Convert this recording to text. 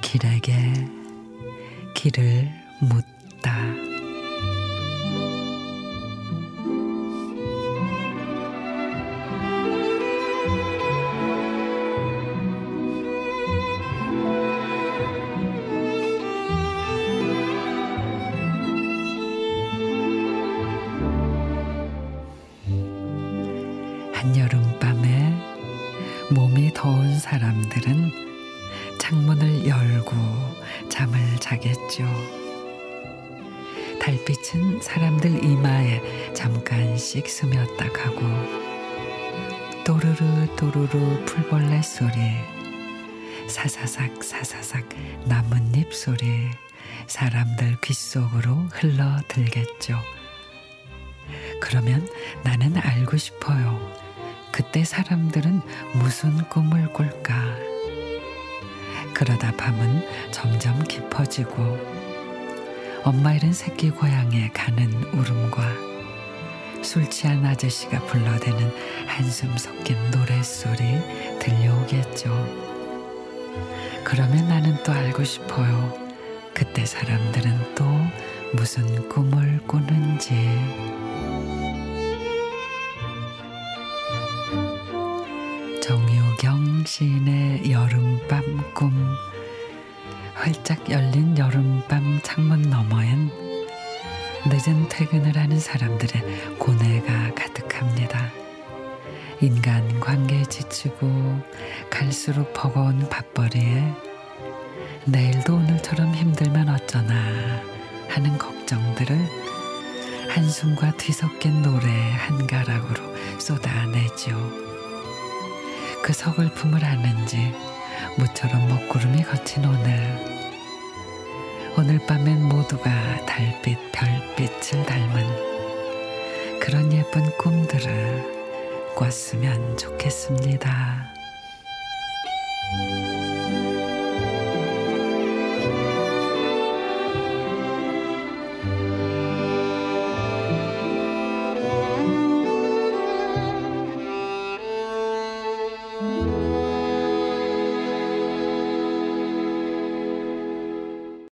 길에게 길을 묻다. 한여름밤에 몸이 더운 사람들은 창문을 열고 잠을 자겠죠. 달빛은 사람들 이마에 잠깐씩 스며딱 하고 또르르 또르르 풀벌레 소리 사사삭 사사삭 나뭇잎 소리 사람들 귓속으로 흘러들겠죠. 그러면 나는 알고 싶어요. 그때 사람들은 무슨 꿈을 꿀까? 그러다 밤은 점점 깊어지고 엄마 잃은 새끼 고향에 가는 울음과 술 취한 아저씨가 불러대는 한숨 섞인 노랫소리 들려오겠죠. 그러면 나는 또 알고 싶어요. 그때 사람들은 또 무슨 꿈을 꾸는지. 정유경 시인의 여름밤 꿈 활짝 열린 여름밤 창문 너머엔 늦은 퇴근을 하는 사람들의 고뇌가 가득합니다. 인간 관계에 지치고 갈수록 버거운 밥벌이에 내일도 오늘처럼 힘들면 어쩌나 하는 걱정들을 한숨과 뒤섞인 노래 한 가락으로 쏟아내죠. 그 서글픔을 아는지 무처럼 먹구름이 거친 오늘 오늘 밤엔 모두가 달빛 별빛을 닮은 그런 예쁜 꿈들을 꿨으면 좋겠습니다.